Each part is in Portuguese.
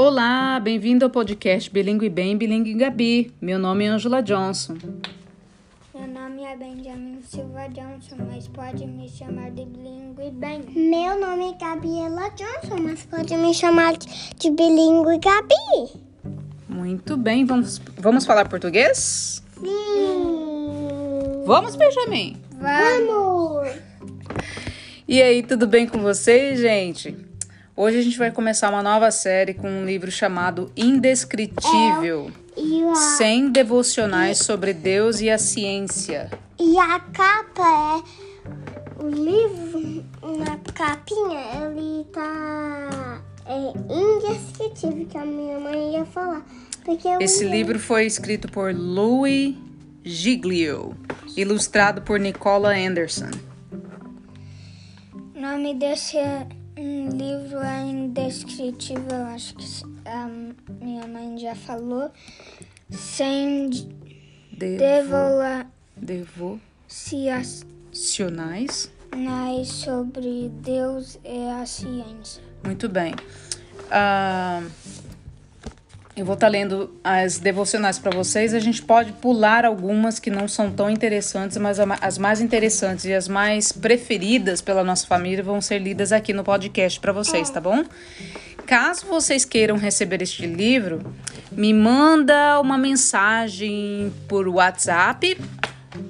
Olá, bem-vindo ao podcast Bilingue Bem, Bilingue Gabi. Meu nome é Angela Johnson. Meu nome é Benjamin Silva Johnson, mas pode me chamar de Bilingue Bem. Meu nome é Gabriela Johnson, mas pode me chamar de Bilingue Gabi. Muito bem, vamos, vamos falar português? Sim. Vamos, Benjamin? Vamos. E aí, tudo bem com vocês, gente? Hoje a gente vai começar uma nova série com um livro chamado Indescritível. E a, 100 devocionais sobre Deus e a ciência. e a capa é o livro na capinha, ele tá é indescritível que a minha mãe ia falar. Porque Esse ia- livro foi escrito por Louis Giglio, ilustrado por Nicola Anderson. O nome desse hum, livro é indescritível, acho que a minha mãe já falou. Sem Devo, devolucionais devocionais. sobre Deus e a ciência. Muito bem. Ah, eu vou estar lendo as devocionais para vocês. A gente pode pular algumas que não são tão interessantes, mas as mais interessantes e as mais preferidas pela nossa família vão ser lidas aqui no podcast para vocês, tá bom? Caso vocês queiram receber este livro, me manda uma mensagem por WhatsApp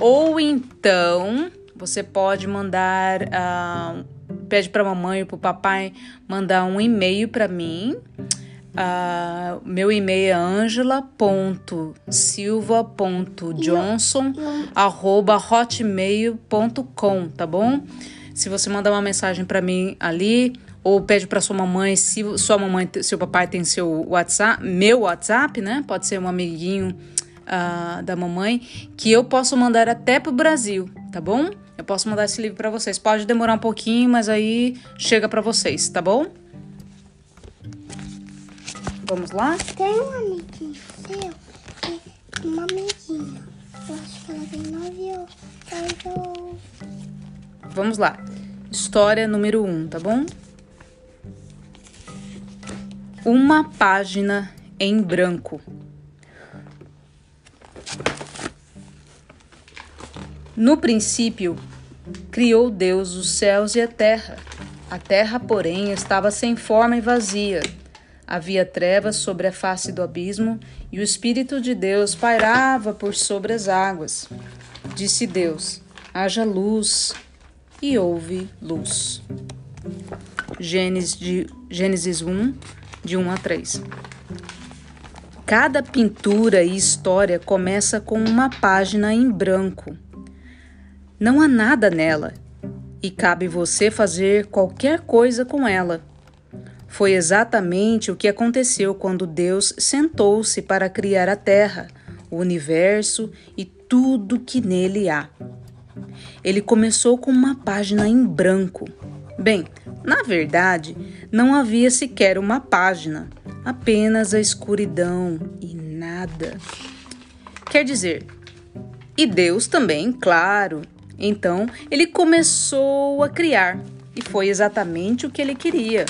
ou então você pode mandar, ah, pede para mamãe ou para papai mandar um e-mail para mim. Meu e-mail é angela.silva.johnson@hotmail.com, tá bom? Se você mandar uma mensagem para mim ali ou pede para sua mamãe, se sua mamãe, seu papai tem seu WhatsApp, meu WhatsApp, né? Pode ser um amiguinho ah, da mamãe, que eu posso mandar até pro Brasil, tá bom? Eu posso mandar esse livro para vocês. Pode demorar um pouquinho, mas aí chega para vocês, tá bom? Vamos lá? Tem um amiguinho seu, que- uma amiguinha. Eu acho que ela tem nove anos. Então, Vamos lá. História número 1, um, tá bom? Uma página em branco. No princípio, criou Deus os céus e a terra. A terra, porém, estava sem forma e vazia. Havia trevas sobre a face do abismo e o Espírito de Deus pairava por sobre as águas. Disse Deus: haja luz, e houve luz. Gênesis, de, Gênesis 1, de 1 a 3. Cada pintura e história começa com uma página em branco. Não há nada nela e cabe você fazer qualquer coisa com ela. Foi exatamente o que aconteceu quando Deus sentou-se para criar a Terra, o universo e tudo que nele há. Ele começou com uma página em branco. Bem, na verdade, não havia sequer uma página, apenas a escuridão e nada. Quer dizer, e Deus também, claro. Então, ele começou a criar, e foi exatamente o que ele queria.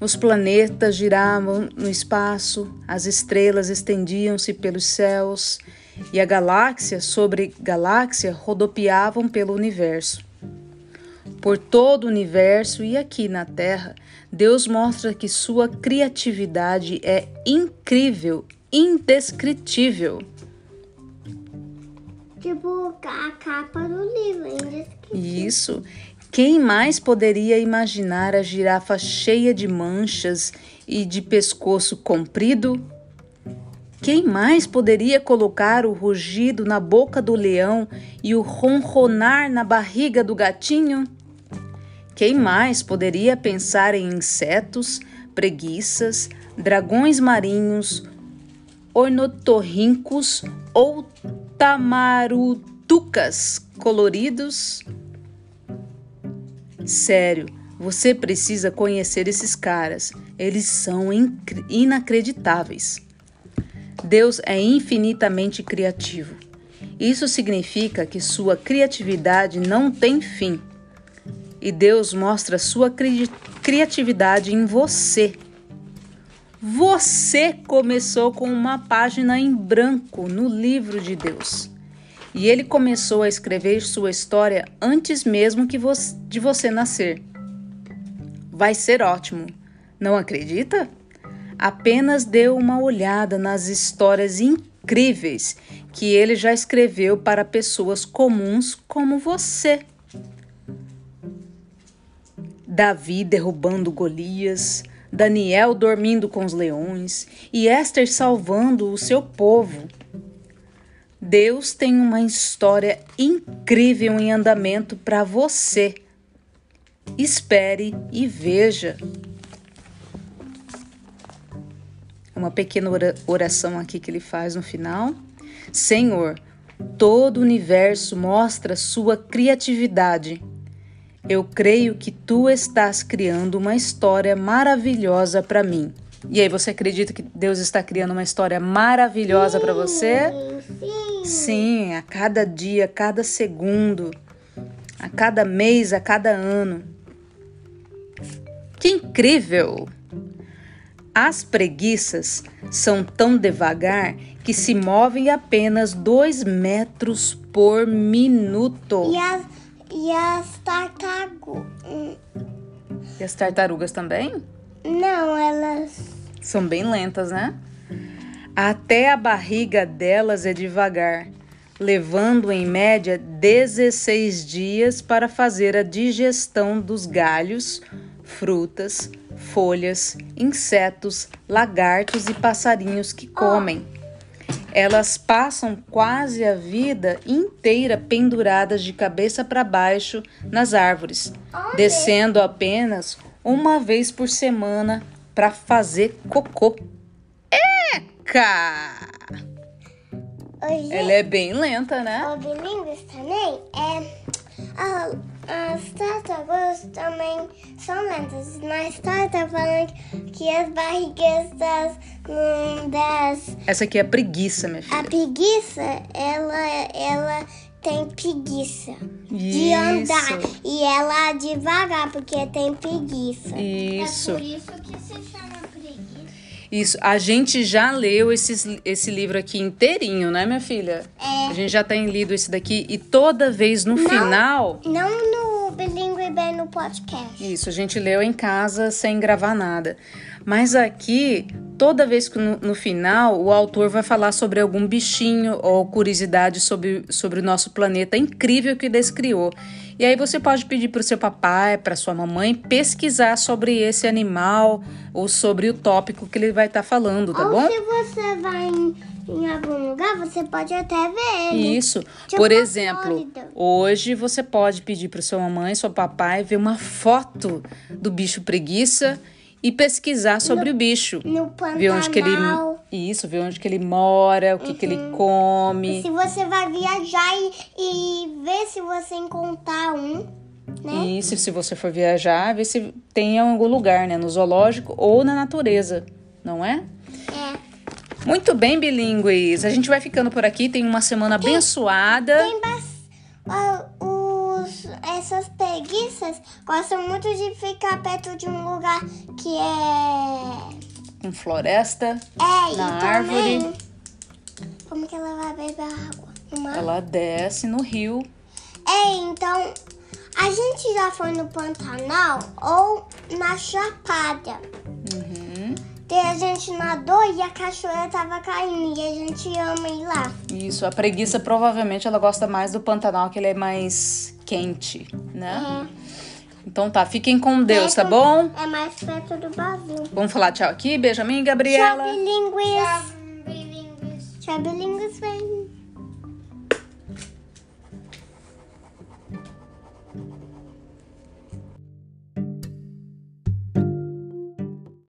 Os planetas giravam no espaço, as estrelas estendiam-se pelos céus e a galáxia sobre galáxia rodopiavam pelo universo. Por todo o universo e aqui na Terra, Deus mostra que sua criatividade é incrível, indescritível. tipo, a capa do livro, é indescritível. Isso. Quem mais poderia imaginar a girafa cheia de manchas e de pescoço comprido? Quem mais poderia colocar o rugido na boca do leão e o ronronar na barriga do gatinho? Quem mais poderia pensar em insetos, preguiças, dragões marinhos, ornitorrincos ou tamarutucas coloridos? Sério, você precisa conhecer esses caras. Eles são inacreditáveis. Deus é infinitamente criativo. Isso significa que sua criatividade não tem fim. E Deus mostra sua cri- criatividade em você. Você começou com uma página em branco no livro de Deus. E ele começou a escrever sua história antes mesmo que vo de você nascer. Vai ser ótimo, não acredita? Apenas dê uma olhada nas histórias incríveis que ele já escreveu para pessoas comuns como você. Davi derrubando Golias, Daniel dormindo com os leões e Esther salvando o seu povo. Deus tem uma história incrível em andamento para você. Espere e veja. Uma pequena oração aqui que ele faz no final. Senhor, todo o universo mostra sua criatividade eu creio que tu estás criando uma história maravilhosa para mim. E aí, você acredita que Deus está criando uma história maravilhosa para você? Sim. Sim, a cada dia, a cada segundo, a cada mês, a cada ano. Que incrível! As preguiças são tão devagar que se movem apenas dois metros por minuto. E as, e as tartarugas. E as tartarugas também? Não, elas. São bem lentas, né? Até a barriga delas é devagar, levando em média 16 dias para fazer a digestão dos galhos, frutas, folhas, insetos, lagartos e passarinhos que comem. Elas passam quase a vida inteira penduradas de cabeça para baixo nas árvores, descendo apenas uma vez por semana para fazer cocô. Hoje, Ela é bem lenta, né? o bilíngues também é. a- as tartarugas também são lentas, mas tá, tá falando que as barrigas das. das Essa aqui é preguiça, minha a filha. preguiça, ela, ela tem preguiça de Isso. andar. E ela devagar, porque tem preguiça. Isso. É por isso que se chama. Isso, a gente já leu esses, esse livro aqui inteirinho, né, minha filha? É. A gente já tem lido esse daqui e toda vez no final. Não no bilíngue bem no podcast. Isso, a gente leu em casa sem gravar nada. Mas aqui, toda vez que no, no final o autor vai falar sobre algum bichinho ou curiosidade sobre, sobre o nosso planeta incrível que Deus criou. E aí você pode pedir para o seu papai, para sua mamãe pesquisar sobre esse animal ou sobre o tópico que ele vai estar falando, tá Ou bom? se você vai em, em algum lugar, você pode até ver ele. Isso. Tipo Por exemplo, hoje você pode pedir para sua mamãe, seu papai ver uma foto do bicho preguiça e pesquisar sobre o bicho. No Pantanal. Ver onde que ele isso, ver onde que ele mora, o que que ele come. Se você vai viajar e, e ver se você encontrar um, né? Isso, se você for viajar, ver se tem em algum lugar, né, no zoológico ou na natureza, não é? É. Muito bem, bilíngues. A gente vai ficando por aqui. Tem uma semana abençoada. Tem bas- ah, os, essas preguiças gostam muito de ficar perto de um lugar que é. Com floresta. É, Na e também. árvore. Como que ela vai beber água? Mar? Ela desce no rio. É, então. A gente já foi no Pantanal ou na Chapada. Uhum. Daí a gente nadou e a cachoeira tava caindo e a gente ama ir lá. Isso, a preguiça provavelmente ela gosta mais do Pantanal, que ele é mais quente, né? Então tá, fiquem com Deus, tá bom? É mais perto do Brasil. Vamos falar tchau aqui, Benjamin e Tchau, Gabriela. bilíngues. Tchau, bilíngues. Tchau, bilíngues, vem.